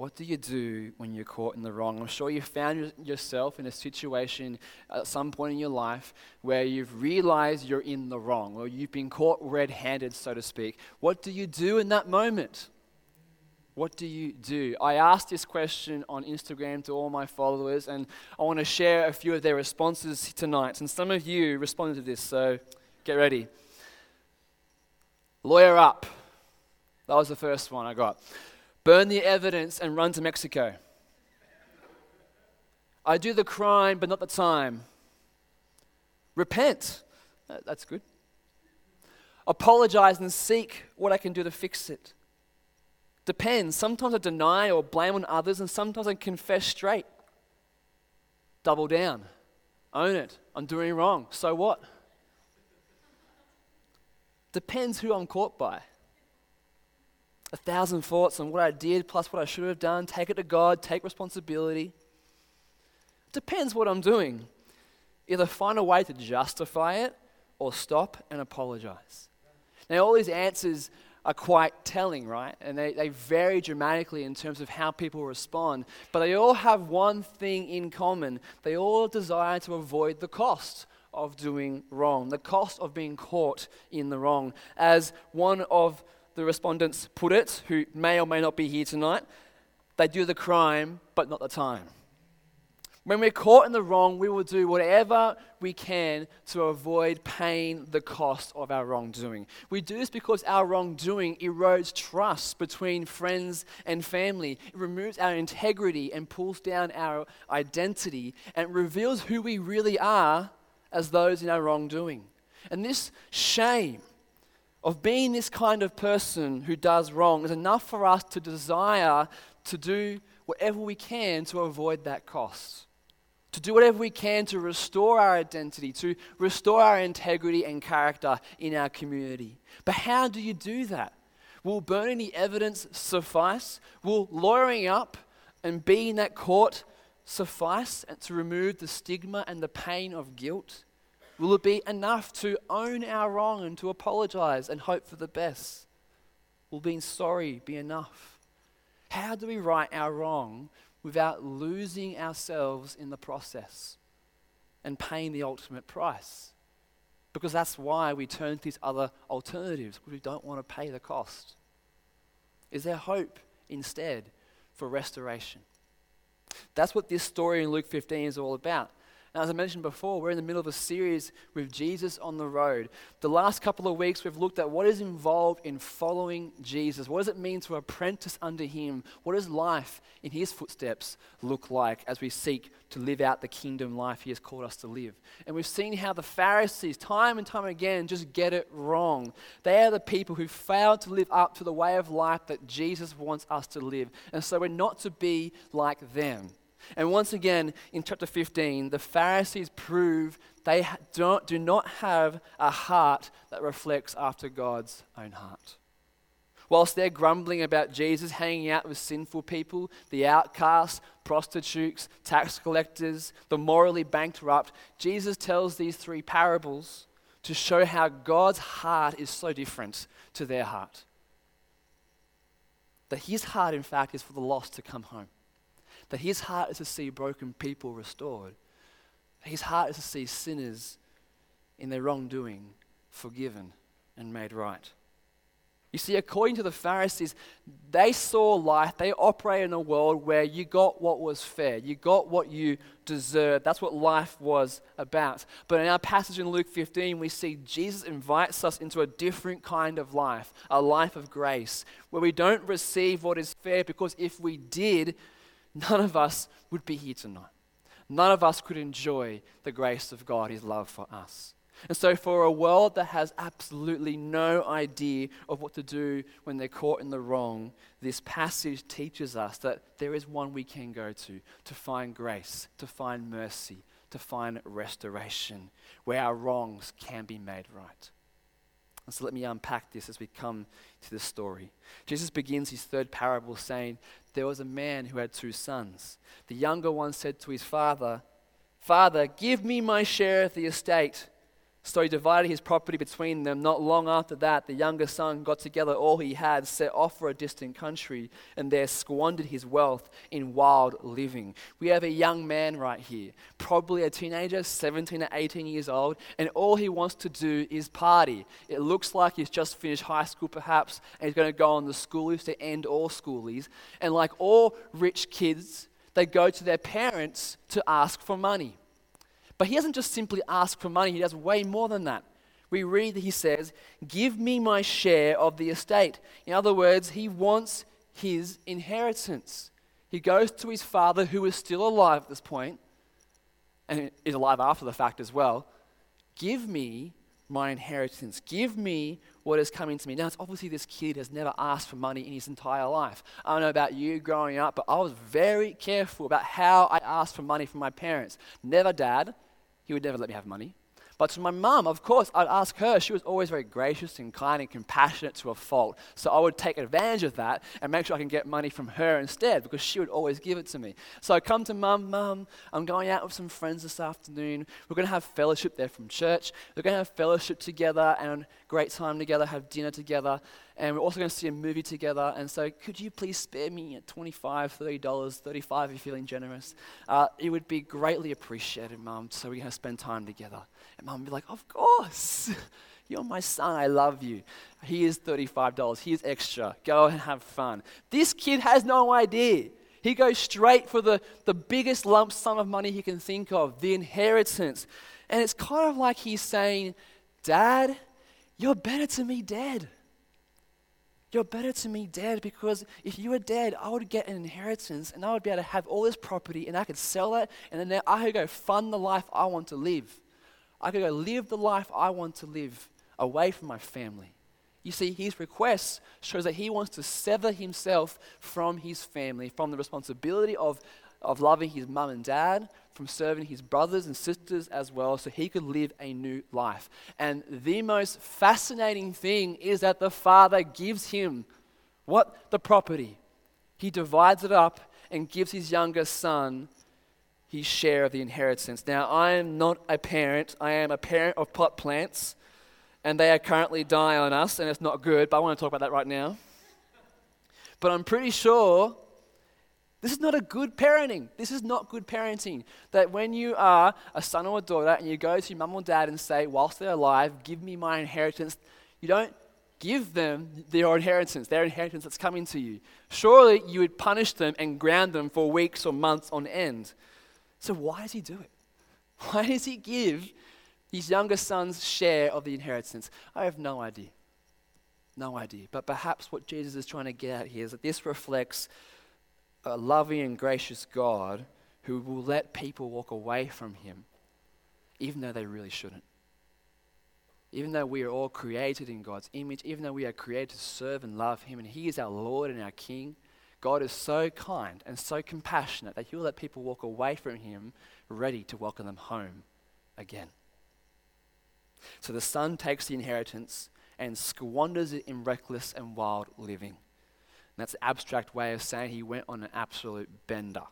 What do you do when you're caught in the wrong? I'm sure you found yourself in a situation at some point in your life where you've realized you're in the wrong or you've been caught red handed, so to speak. What do you do in that moment? What do you do? I asked this question on Instagram to all my followers, and I want to share a few of their responses tonight. And some of you responded to this, so get ready. Lawyer up. That was the first one I got burn the evidence, and run to Mexico. I do the crime, but not the time. Repent. That's good. Apologize and seek what I can do to fix it. Depends. Sometimes I deny or blame on others, and sometimes I confess straight. Double down. Own it. I'm doing wrong. So what? Depends who I'm caught by a thousand thoughts on what I did plus what I should have done, take it to God, take responsibility. Depends what I'm doing. Either find a way to justify it or stop and apologize. Now, all these answers are quite telling, right? And they, they vary dramatically in terms of how people respond. But they all have one thing in common they all desire to avoid the cost of doing wrong, the cost of being caught in the wrong. As one of the respondents put it, who may or may not be here tonight, they do the crime, but not the time. When we're caught in the wrong, we will do whatever we can to avoid paying the cost of our wrongdoing. We do this because our wrongdoing erodes trust between friends and family. It removes our integrity and pulls down our identity and reveals who we really are as those in our wrongdoing. And this shame of being this kind of person who does wrong is enough for us to desire to do whatever we can to avoid that cost. To do whatever we can to restore our identity, to restore our integrity and character in our community. But how do you do that? Will burning the evidence suffice? Will lawyering up and being that court suffice to remove the stigma and the pain of guilt? Will it be enough to own our wrong and to apologize and hope for the best? Will being sorry be enough? How do we right our wrong without losing ourselves in the process and paying the ultimate price? Because that's why we turn to these other alternatives, because we don't want to pay the cost. Is there hope instead for restoration? That's what this story in Luke 15 is all about. Now, as I mentioned before, we're in the middle of a series with Jesus on the road. The last couple of weeks, we've looked at what is involved in following Jesus. What does it mean to apprentice under him? What does life in his footsteps look like as we seek to live out the kingdom life he has called us to live? And we've seen how the Pharisees, time and time again, just get it wrong. They are the people who fail to live up to the way of life that Jesus wants us to live. And so we're not to be like them. And once again, in chapter 15, the Pharisees prove they don't, do not have a heart that reflects after God's own heart. Whilst they're grumbling about Jesus hanging out with sinful people, the outcasts, prostitutes, tax collectors, the morally bankrupt, Jesus tells these three parables to show how God's heart is so different to their heart. That his heart, in fact, is for the lost to come home that his heart is to see broken people restored. His heart is to see sinners in their wrongdoing forgiven and made right. You see, according to the Pharisees, they saw life, they operated in a world where you got what was fair, you got what you deserved. That's what life was about. But in our passage in Luke 15, we see Jesus invites us into a different kind of life, a life of grace, where we don't receive what is fair because if we did, none of us would be here tonight. None of us could enjoy the grace of God, His love for us. And so, for a world that has absolutely no idea of what to do when they're caught in the wrong, this passage teaches us that there is one we can go to to find grace, to find mercy, to find restoration, where our wrongs can be made right. And so, let me unpack this as we come to the story. Jesus begins his third parable saying, there was a man who had two sons. The younger one said to his father, Father, give me my share of the estate. So he divided his property between them. Not long after that, the younger son got together all he had, set off for a distant country, and there squandered his wealth in wild living. We have a young man right here, probably a teenager, 17 or 18 years old, and all he wants to do is party. It looks like he's just finished high school, perhaps, and he's going to go on the schoolies to end all schoolies. And like all rich kids, they go to their parents to ask for money. But he doesn't just simply ask for money, he does way more than that. We read that he says, Give me my share of the estate. In other words, he wants his inheritance. He goes to his father, who is still alive at this point, and is alive after the fact as well. Give me my inheritance. Give me what is coming to me. Now, it's obviously this kid has never asked for money in his entire life. I don't know about you growing up, but I was very careful about how I asked for money from my parents. Never dad, he would never let me have money. But to my mum, of course, I'd ask her. She was always very gracious and kind and compassionate to a fault. So I would take advantage of that and make sure I can get money from her instead because she would always give it to me. So I come to mum, mum, I'm going out with some friends this afternoon. We're going to have fellowship there from church. We're going to have fellowship together and great time together, have dinner together. And we're also going to see a movie together. And so could you please spare me $25, $30, 35 if you're feeling generous? Uh, it would be greatly appreciated, mum. So we're going to spend time together. And mom would be like, Of course. You're my son. I love you. Here's $35. Here's extra. Go and have fun. This kid has no idea. He goes straight for the, the biggest lump sum of money he can think of, the inheritance. And it's kind of like he's saying, Dad, you're better to me dead. You're better to me dead because if you were dead, I would get an inheritance and I would be able to have all this property and I could sell it and then I could go fund the life I want to live. I could go live the life I want to live away from my family. You see, his request shows that he wants to sever himself from his family, from the responsibility of, of loving his mum and dad, from serving his brothers and sisters as well, so he could live a new life. And the most fascinating thing is that the father gives him what? The property. He divides it up and gives his younger son his share of the inheritance. Now, I am not a parent, I am a parent of pot plants, and they are currently dying on us, and it's not good, but I want to talk about that right now. But I'm pretty sure this is not a good parenting. This is not good parenting. That when you are a son or a daughter and you go to your mum or dad and say, whilst they're alive, give me my inheritance, you don't give them their inheritance, their inheritance that's coming to you. Surely you would punish them and ground them for weeks or months on end. So, why does he do it? Why does he give his younger son's share of the inheritance? I have no idea. No idea. But perhaps what Jesus is trying to get at here is that this reflects a loving and gracious God who will let people walk away from him, even though they really shouldn't. Even though we are all created in God's image, even though we are created to serve and love him, and he is our Lord and our King God is so kind and so compassionate that He will let people walk away from Him ready to welcome them home again. So the son takes the inheritance and squanders it in reckless and wild living. And that's an abstract way of saying he went on an absolute bender.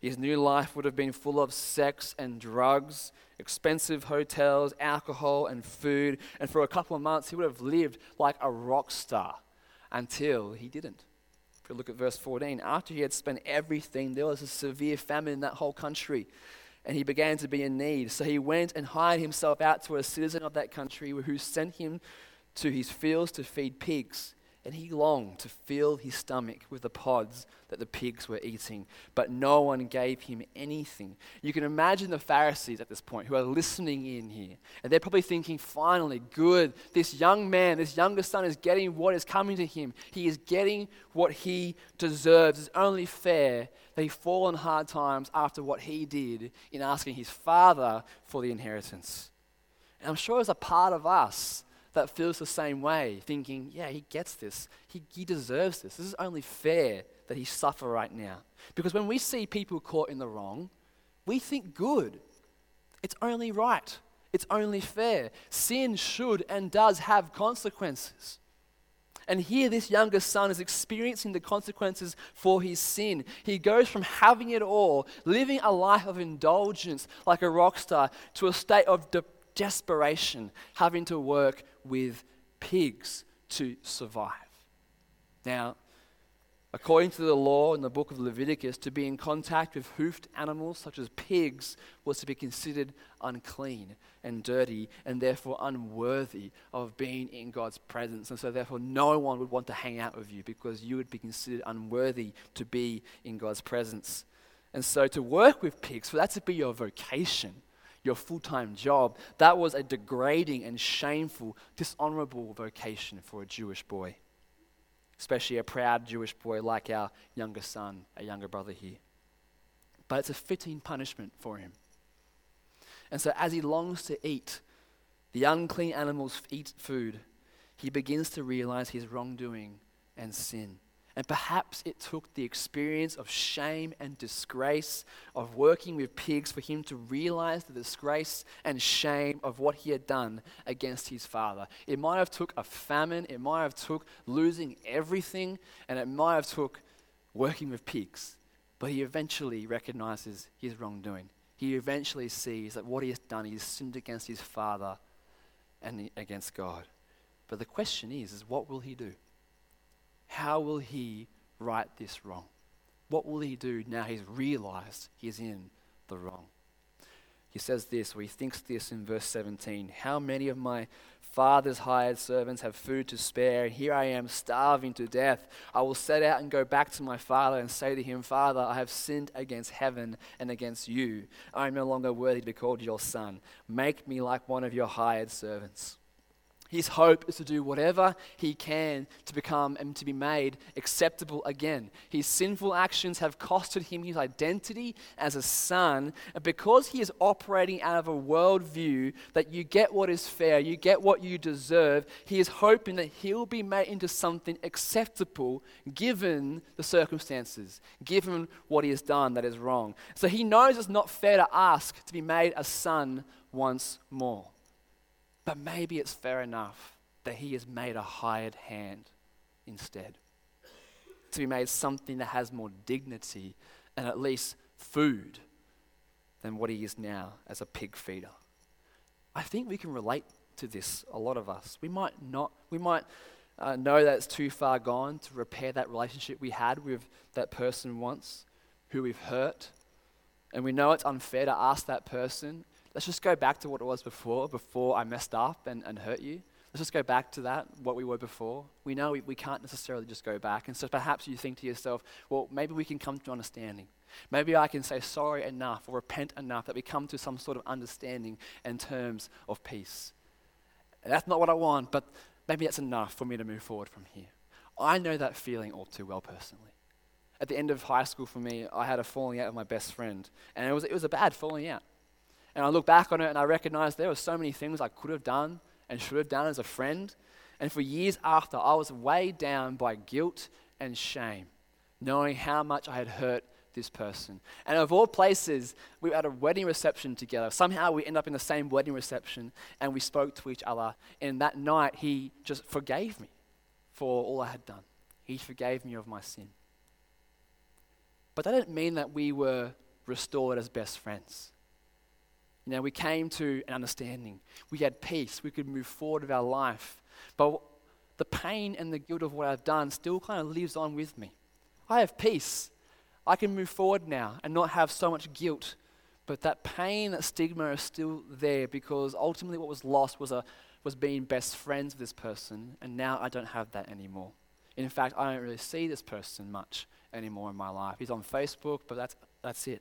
His new life would have been full of sex and drugs, expensive hotels, alcohol, and food. And for a couple of months, he would have lived like a rock star until he didn't. If look at verse 14, after he had spent everything, there was a severe famine in that whole country, and he began to be in need. So he went and hired himself out to a citizen of that country who sent him to his fields to feed pigs and he longed to fill his stomach with the pods that the pigs were eating, but no one gave him anything. You can imagine the Pharisees at this point who are listening in here, and they're probably thinking, finally, good, this young man, this younger son is getting what is coming to him. He is getting what he deserves. It's only fair that he fall on hard times after what he did in asking his father for the inheritance. And I'm sure as a part of us that feels the same way, thinking, yeah, he gets this. He, he deserves this. This is only fair that he suffer right now. Because when we see people caught in the wrong, we think good. It's only right. It's only fair. Sin should and does have consequences. And here, this younger son is experiencing the consequences for his sin. He goes from having it all, living a life of indulgence like a rock star, to a state of depression desperation, having to work with pigs to survive. Now, According to the law in the book of Leviticus, to be in contact with hoofed animals such as pigs was to be considered unclean and dirty and therefore unworthy of being in God's presence. And so, therefore, no one would want to hang out with you because you would be considered unworthy to be in God's presence. And so, to work with pigs, for that to be your vocation, your full time job, that was a degrading and shameful, dishonorable vocation for a Jewish boy especially a proud Jewish boy like our younger son, a younger brother here. But it's a fitting punishment for him. And so, as he longs to eat, the unclean animals eat food, he begins to realize his wrongdoing and sin. And perhaps it took the experience of shame and disgrace of working with pigs for him to realize the disgrace and shame of what he had done against his father. It might have took a famine, it might have took losing everything, and it might have took working with pigs. But he eventually recognizes his wrongdoing. He eventually sees that what he has done, he has sinned against his father and against God. But the question is, is what will he do? How will he right this wrong? What will he do now he's realized he's in the wrong? He says this, or he thinks this in verse 17 How many of my father's hired servants have food to spare, and here I am starving to death? I will set out and go back to my father and say to him, Father, I have sinned against heaven and against you. I am no longer worthy to be called your son. Make me like one of your hired servants. His hope is to do whatever he can to become and to be made acceptable again. His sinful actions have costed him his identity as a son, and because he is operating out of a worldview that you get what is fair, you get what you deserve, he is hoping that he'll be made into something acceptable given the circumstances, given what he has done that is wrong. So he knows it's not fair to ask to be made a son once more. But maybe it's fair enough that he is made a hired hand instead. To be made something that has more dignity and at least food than what he is now as a pig feeder. I think we can relate to this, a lot of us. We might not, we might uh, know that it's too far gone to repair that relationship we had with that person once who we've hurt. And we know it's unfair to ask that person Let's just go back to what it was before, before I messed up and, and hurt you. Let's just go back to that, what we were before. We know we, we can't necessarily just go back. And so perhaps you think to yourself, well, maybe we can come to understanding. Maybe I can say sorry enough or repent enough that we come to some sort of understanding and terms of peace. And that's not what I want, but maybe that's enough for me to move forward from here. I know that feeling all too well personally. At the end of high school for me, I had a falling out with my best friend. And it was, it was a bad falling out. And I look back on it and I recognize there were so many things I could have done and should have done as a friend. And for years after, I was weighed down by guilt and shame, knowing how much I had hurt this person. And of all places, we were at a wedding reception together. Somehow we end up in the same wedding reception and we spoke to each other. And that night, he just forgave me for all I had done. He forgave me of my sin. But that didn't mean that we were restored as best friends. You know, we came to an understanding. We had peace. We could move forward with our life. But the pain and the guilt of what I've done still kind of lives on with me. I have peace. I can move forward now and not have so much guilt. But that pain, that stigma is still there because ultimately what was lost was, a, was being best friends with this person. And now I don't have that anymore. In fact, I don't really see this person much anymore in my life. He's on Facebook, but that's, that's it.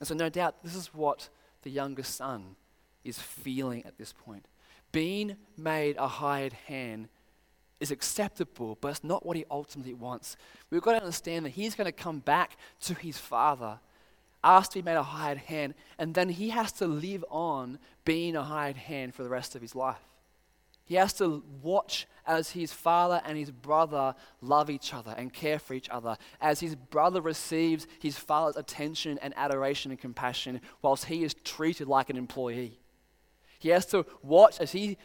And so, no doubt, this is what the younger son is feeling at this point. Being made a hired hand is acceptable, but it's not what he ultimately wants. We've got to understand that he's going to come back to his father, ask to be made a hired hand, and then he has to live on being a hired hand for the rest of his life. He has to watch as his father and his brother love each other and care for each other, as his brother receives his father's attention and adoration and compassion, whilst he is treated like an employee. He has to watch as he,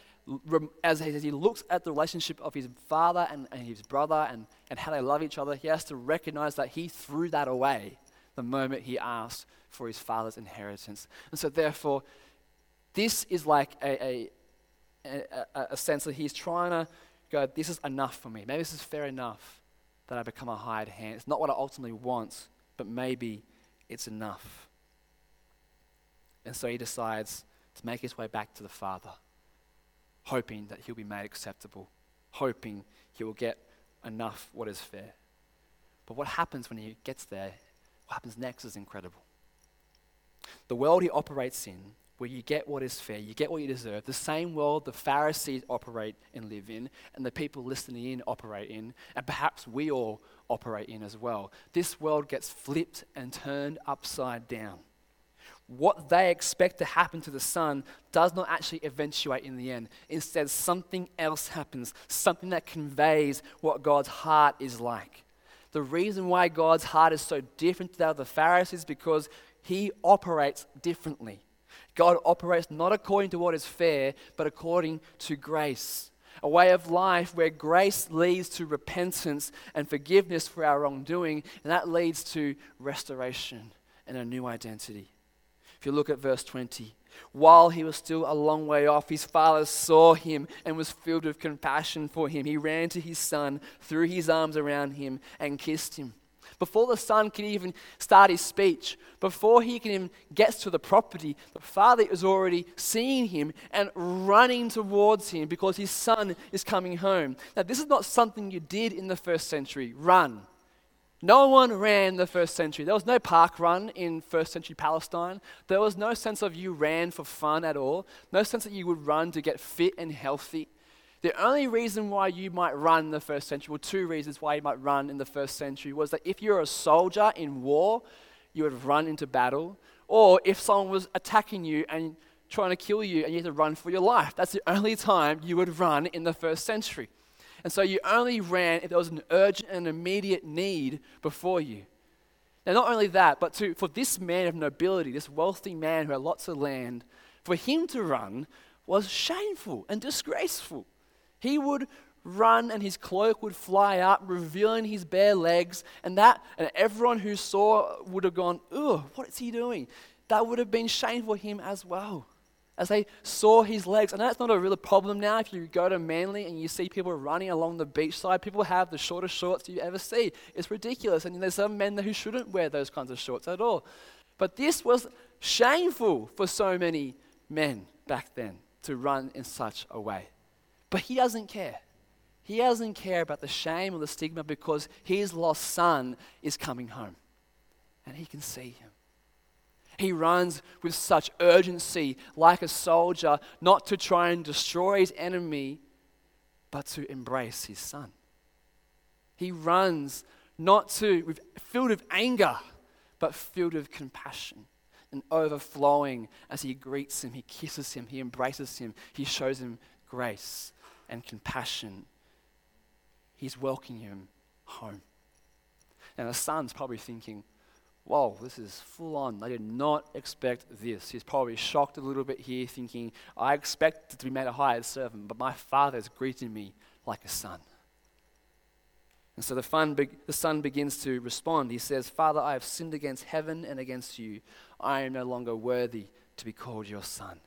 as, as he looks at the relationship of his father and, and his brother and, and how they love each other, he has to recognize that he threw that away the moment he asked for his father's inheritance. And so, therefore, This is like a, a, a, a sense that he's trying to go, this is enough for me. Maybe this is fair enough that I become a hired hand. It's not what I ultimately want, but maybe it's enough. And so he decides to make his way back to the Father, hoping that he'll be made acceptable, hoping he will get enough what is fair. But what happens when he gets there, what happens next is incredible. The world he operates in, where you get what is fair, you get what you deserve, the same world the Pharisees operate and live in, and the people listening in operate in, and perhaps we all operate in as well. This world gets flipped and turned upside down what they expect to happen to the son does not actually eventuate in the end. Instead, something else happens, something that conveys what God's heart is like. The reason why God's heart is so different to that of the Pharisees is because he operates differently. God operates not according to what is fair, but according to grace. A way of life where grace leads to repentance and forgiveness for our wrongdoing, and that leads to restoration and a new identity. If you look at verse 20, while he was still a long way off, his father saw him and was filled with compassion for him. He ran to his son, threw his arms around him, and kissed him. Before the son can even start his speech, before he can even get to the property, the father is already seeing him and running towards him because his son is coming home. Now, this is not something you did in the first century run. No one ran the first century. There was no park run in first century Palestine. There was no sense of you ran for fun at all. No sense that you would run to get fit and healthy. The only reason why you might run in the first century, well, two reasons why you might run in the first century, was that if you're a soldier in war, you would run into battle, or if someone was attacking you and trying to kill you and you had to run for your life. That's the only time you would run in the first century. And so you only ran if there was an urgent and immediate need before you. Now, not only that, but to, for this man of nobility, this wealthy man who had lots of land, for him to run was shameful and disgraceful. He would run and his cloak would fly up, revealing his bare legs, and that, and everyone who saw would have gone, Ugh, what is he doing? That would have been shameful for him as well as they saw his legs. I know that's not a real problem now. If you go to Manly and you see people running along the beachside, people have the shortest shorts you ever see. It's ridiculous. And there's some men who shouldn't wear those kinds of shorts at all. But this was shameful for so many men back then to run in such a way. But he doesn't care. He doesn't care about the shame or the stigma because his lost son is coming home. And he can see him. He runs with such urgency, like a soldier, not to try and destroy his enemy, but to embrace his son. He runs not to, with, filled with anger, but filled with compassion and overflowing as he greets him, he kisses him, he embraces him, he shows him grace and compassion. He's welcoming him home. And the son's probably thinking, whoa, this is full on. I did not expect this. He's probably shocked a little bit here, thinking, I expected to be made a hired servant, but my father is greeting me like a son. And so the, be- the son begins to respond. He says, Father, I have sinned against heaven and against you. I am no longer worthy to be called your son.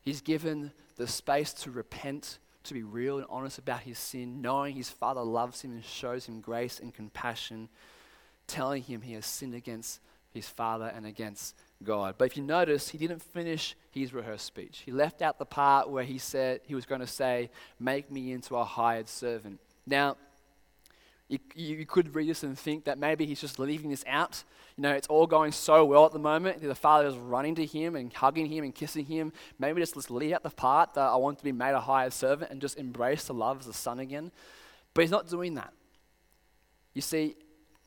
He's given the space to repent, to be real and honest about his sin, knowing his father loves him and shows him grace and compassion telling him he has sinned against his father and against God. But if you notice, he didn't finish his rehearsed speech. He left out the part where he said he was going to say, Make me into a hired servant. Now, you, you could read this and think that maybe he's just leaving this out. You know, it's all going so well at the moment. The father is running to him and hugging him and kissing him. Maybe just let's leave out the part that I want to be made a hired servant and just embrace the love as a son again. But he's not doing that. You see,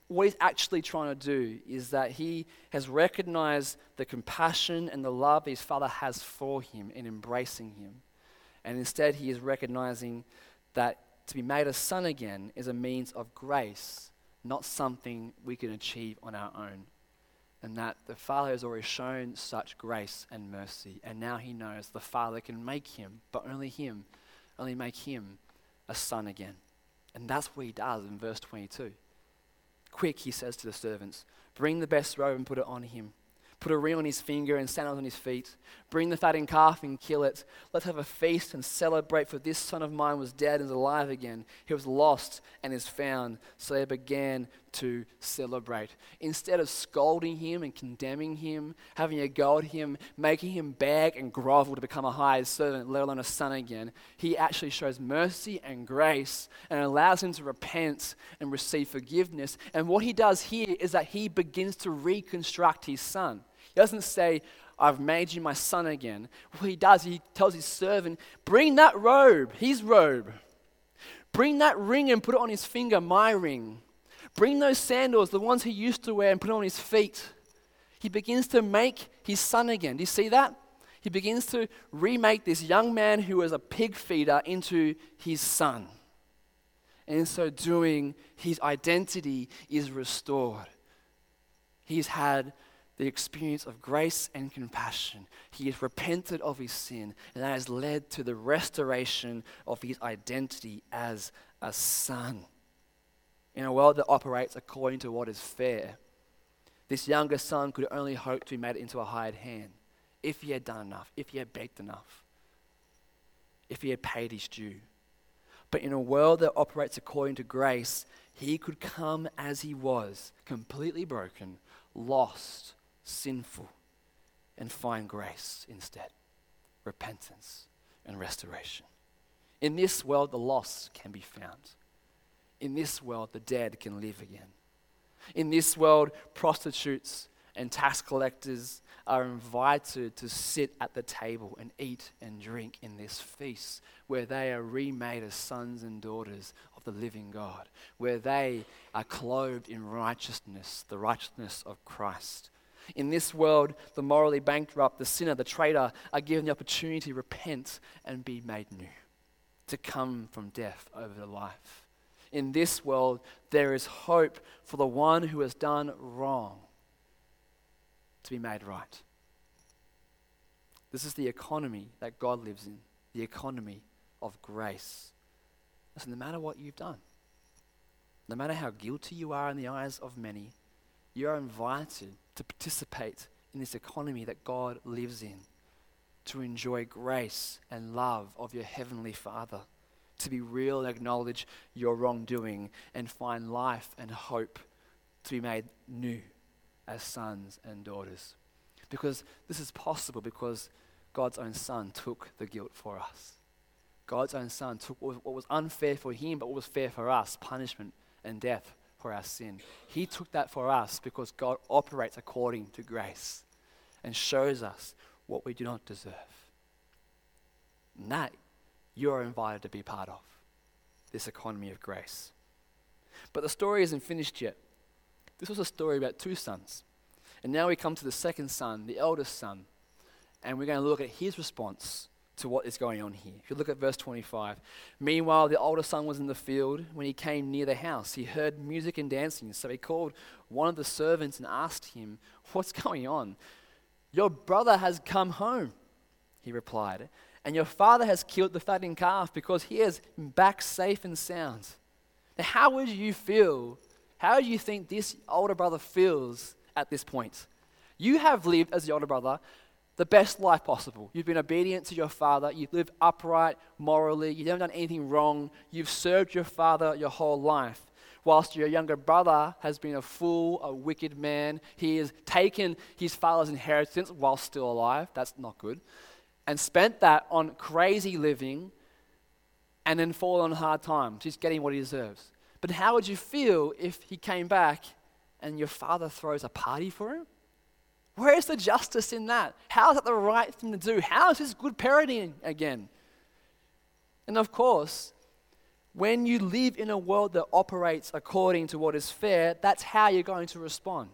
what he's actually trying to do is that he has recognized the compassion and the love his father has for him in embracing him. And instead, he is recognizing that to be made a son again is a means of grace, not something we can achieve on our own. And that the Father has already shown such grace and mercy. And now he knows the Father can make him, but only him, only make him a son again. And that's what he does in verse 22. Quick, he says to the servants, bring the best robe and put it on him. Put a ring on his finger and sandals on his feet. Bring the fattened calf and kill it. Let's have a feast and celebrate, for this son of mine was dead and is alive again. He was lost and is found. So they began to celebrate. Instead of scolding him and condemning him, having a go at him, making him beg and grovel to become a hired servant, let alone a son again, he actually shows mercy and grace and allows him to repent and receive forgiveness. And what he does here is that he begins to reconstruct his son. He doesn't say, I've made you my son again. What he does, he tells his servant, Bring that robe, his robe. Bring that ring and put it on his finger, my ring. Bring those sandals, the ones he used to wear, and put it on his feet. He begins to make his son again. Do you see that? He begins to remake this young man who was a pig feeder into his son. And in so doing, his identity is restored. He's had the experience of grace and compassion. He has repented of his sin, and that has led to the restoration of his identity as a son. In a world that operates according to what is fair, this younger son could only hope to be made into a hired hand if he had done enough, if he had begged enough, if he had paid his due. But in a world that operates according to grace, he could come as he was, completely broken, lost, sinful, and find grace instead repentance and restoration. In this world, the lost can be found. In this world, the dead can live again. In this world, prostitutes and tax collectors are invited to sit at the table and eat and drink in this feast where they are remade as sons and daughters of the living God, where they are clothed in righteousness, the righteousness of Christ. In this world, the morally bankrupt, the sinner, the traitor are given the opportunity to repent and be made new, to come from death over to life. In this world, there is hope for the one who has done wrong to be made right. This is the economy that God lives in, the economy of grace. Listen, no matter what you've done, no matter how guilty you are in the eyes of many, you are invited to participate in this economy that God lives in, to enjoy grace and love of your Heavenly Father, to be real and acknowledge your wrongdoing and find life and hope to be made new as sons and daughters. Because this is possible because God's own Son took the guilt for us. God's own Son took what was unfair for Him, but what was fair for us punishment and death for our sin. He took that for us because God operates according to grace and shows us what we do not deserve. And that you are invited to be part of this economy of grace. But the story isn't finished yet. This was a story about two sons. And now we come to the second son, the eldest son, and we're going to look at his response to what is going on here. If you look at verse 25. Meanwhile, the older son was in the field. When he came near the house, he heard music and dancing. So he called one of the servants and asked him, What's going on? Your brother has come home, he replied, and your father has killed the fattened calf because he is back safe and sound. Now, how would you feel? How do you think this older brother feels at this point? You have lived as the older brother the best life possible. You've been obedient to your father. You've lived upright morally. You haven't done anything wrong. You've served your father your whole life. Whilst your younger brother has been a fool, a wicked man, he has taken his father's inheritance while still alive. That's not good. And spent that on crazy living and then fallen on hard times. He's getting what he deserves. But how would you feel if he came back and your father throws a party for him? Where's the justice in that? How is that the right thing to do? How is this good parenting again? And of course, when you live in a world that operates according to what is fair, that's how you're going to respond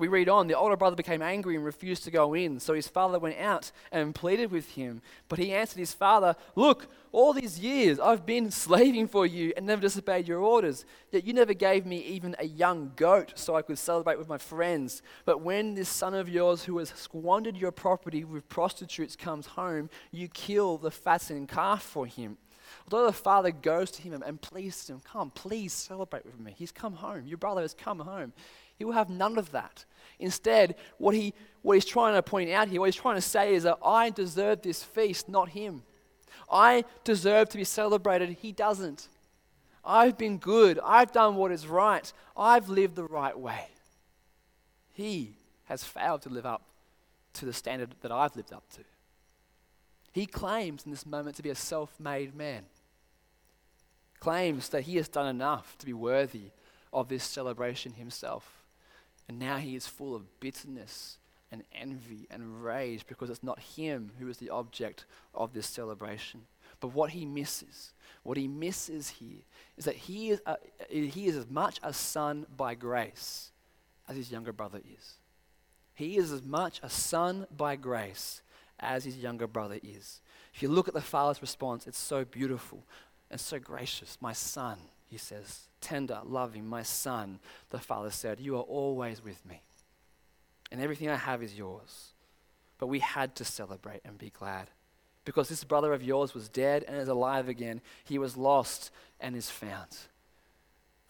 we read on, the older brother became angry and refused to go in. So his father went out and pleaded with him. But he answered his father, Look, all these years I've been slaving for you and never disobeyed your orders. Yet you never gave me even a young goat so I could celebrate with my friends. But when this son of yours who has squandered your property with prostitutes comes home, you kill the fattened calf for him. Although the father goes to him and pleads him, Come, please celebrate with me. He's come home. Your brother has come home. He will have none of that. Instead, what, he, what he's trying to point out here, what he's trying to say is that I deserve this feast, not him. I deserve to be celebrated. He doesn't. I've been good. I've done what is right. I've lived the right way. He has failed to live up to the standard that I've lived up to. He claims in this moment to be a self made man, claims that he has done enough to be worthy of this celebration himself. And now he is full of bitterness and envy and rage because it's not him who is the object of this celebration. But what he misses, what he misses here, is that he is, a, he is as much a son by grace as his younger brother is. He is as much a son by grace as his younger brother is. If you look at the father's response, it's so beautiful and so gracious. My son, he says, tender, loving, my son, the father said, You are always with me, and everything I have is yours. But we had to celebrate and be glad because this brother of yours was dead and is alive again. He was lost and is found.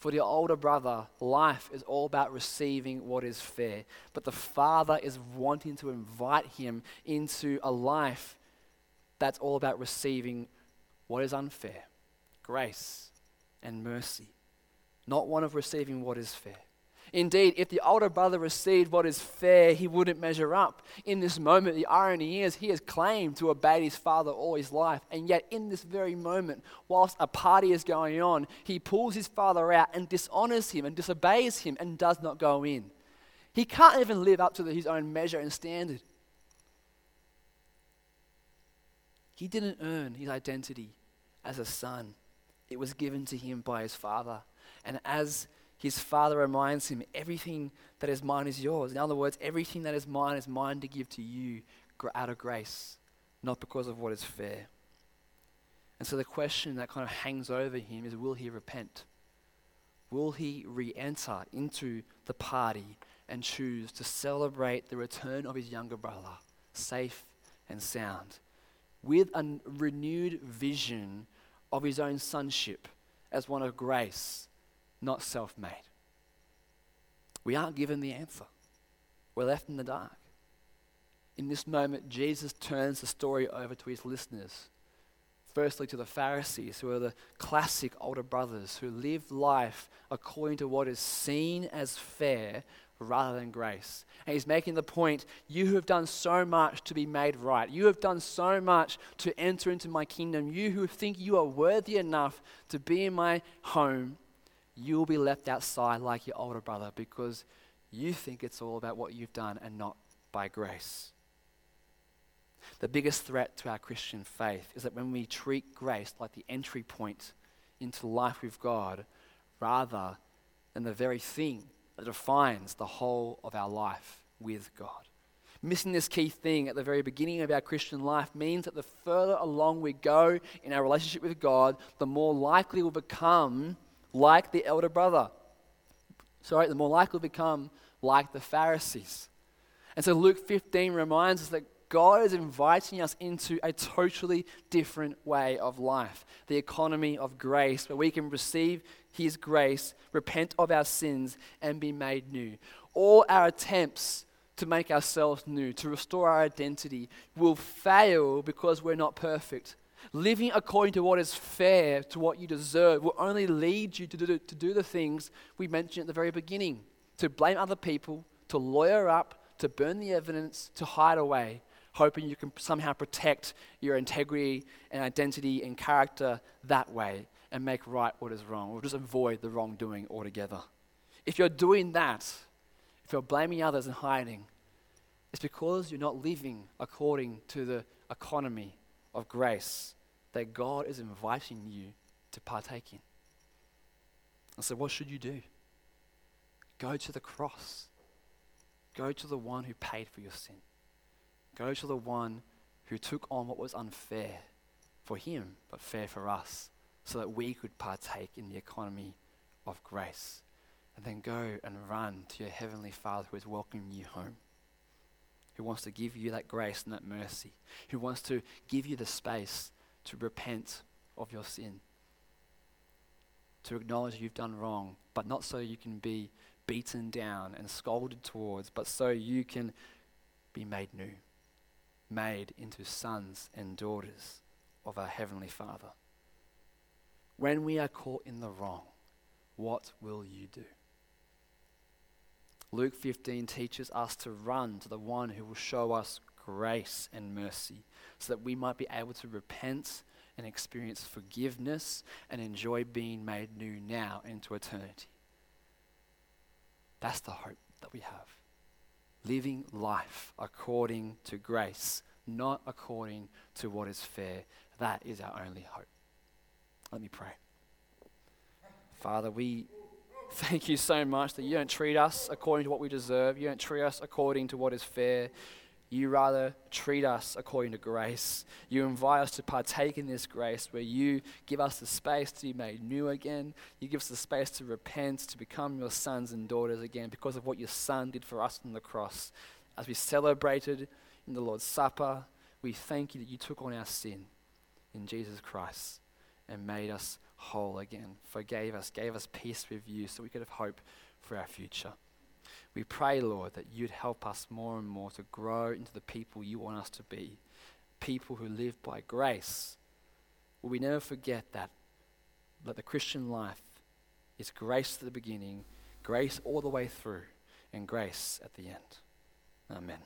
For the older brother, life is all about receiving what is fair. But the father is wanting to invite him into a life that's all about receiving what is unfair grace and mercy, not one of receiving what is fair. Indeed, if the older brother received what is fair, he wouldn't measure up. In this moment, the irony is he has claimed to obey his father all his life, and yet in this very moment, whilst a party is going on, he pulls his father out and dishonors him and disobeys him and does not go in. He can't even live up to his own measure and standard. He didn't earn his identity as a son, it was given to him by his father. And as his father reminds him, everything that is mine is yours. In other words, everything that is mine is mine to give to you out of grace, not because of what is fair. And so the question that kind of hangs over him is will he repent? Will he re enter into the party and choose to celebrate the return of his younger brother, safe and sound, with a renewed vision of his own sonship as one of grace not self made. We aren't given the answer, we're left in the dark. In this moment, Jesus turns the story over to his listeners. Firstly, to the Pharisees, who are the classic older brothers who live life according to what is seen as fair rather than grace. And he's making the point you who have done so much to be made right. You have done so much to enter into my kingdom. You who think you are worthy enough to be in my home you'll be left outside like your older brother because you think it's all about what you've done and not by grace. The biggest threat to our Christian faith is that when we treat grace like the entry point into life with God rather than the very thing that defines the whole of our life with God. Missing this key thing at the very beginning of our Christian life means that the further along we go in our relationship with God, the more likely we'll become like the elder brother. Sorry, the more likely we'll become like the Pharisees. And so Luke 15 reminds us that God is inviting us into a totally different way of life the economy of grace, where we can receive His grace, repent of our sins, and be made new. All our attempts to make ourselves new, to restore our identity, will fail because we're not perfect. Living according to what is fair, to what you deserve, will only lead you to do, to do the things we mentioned at the very beginning to blame other people, to lawyer up, to burn the evidence, to hide away, hoping you can somehow protect your integrity and identity and character that way and make right what is wrong, or just avoid the wrongdoing altogether. If you're doing that, if you're blaming others and hiding, it's because you're not living according to the economy of grace that God is inviting you to partake in. And so, what should you do? Go to the cross. Go to the one who paid for your sin. Go to the one who took on what was unfair for him, but fair for us, so that we could partake in the economy of grace. And then go and run to your heavenly Father who is welcoming you home who wants to give you that grace and that mercy, who wants to give you the space to repent of your sin. To acknowledge you've done wrong, but not so you can be beaten down and scolded towards, but so you can be made new, made into sons and daughters of our Heavenly Father. When we are caught in the wrong, what will you do? Luke 15 teaches us to run to the one who will show us grace and mercy so that we might be able to repent and experience forgiveness and enjoy being made new now into eternity. That's the hope that we have. Living life according to grace, not according to what is fair. That is our only hope. Let me pray. Father, we thank you so much that you don't treat us according to what we deserve. You don't treat us according to what is fair. You rather treat us according to grace. You invite us to partake in this grace where you give us the space to be made new again. You give us the space to repent, to become your sons and daughters again because of what your Son did for us on the cross. As we celebrated in the Lord's Supper, we thank you that you took on our sin in Jesus Christ and made us whole again, forgave us, gave us peace with you so we could have hope for our future. We pray, Lord, that you'd help us more and more to grow into the people you want us to be, people who live by grace. Will we never forget that, that the Christian life is grace at the beginning, grace all the way through, and grace at the end. Amen.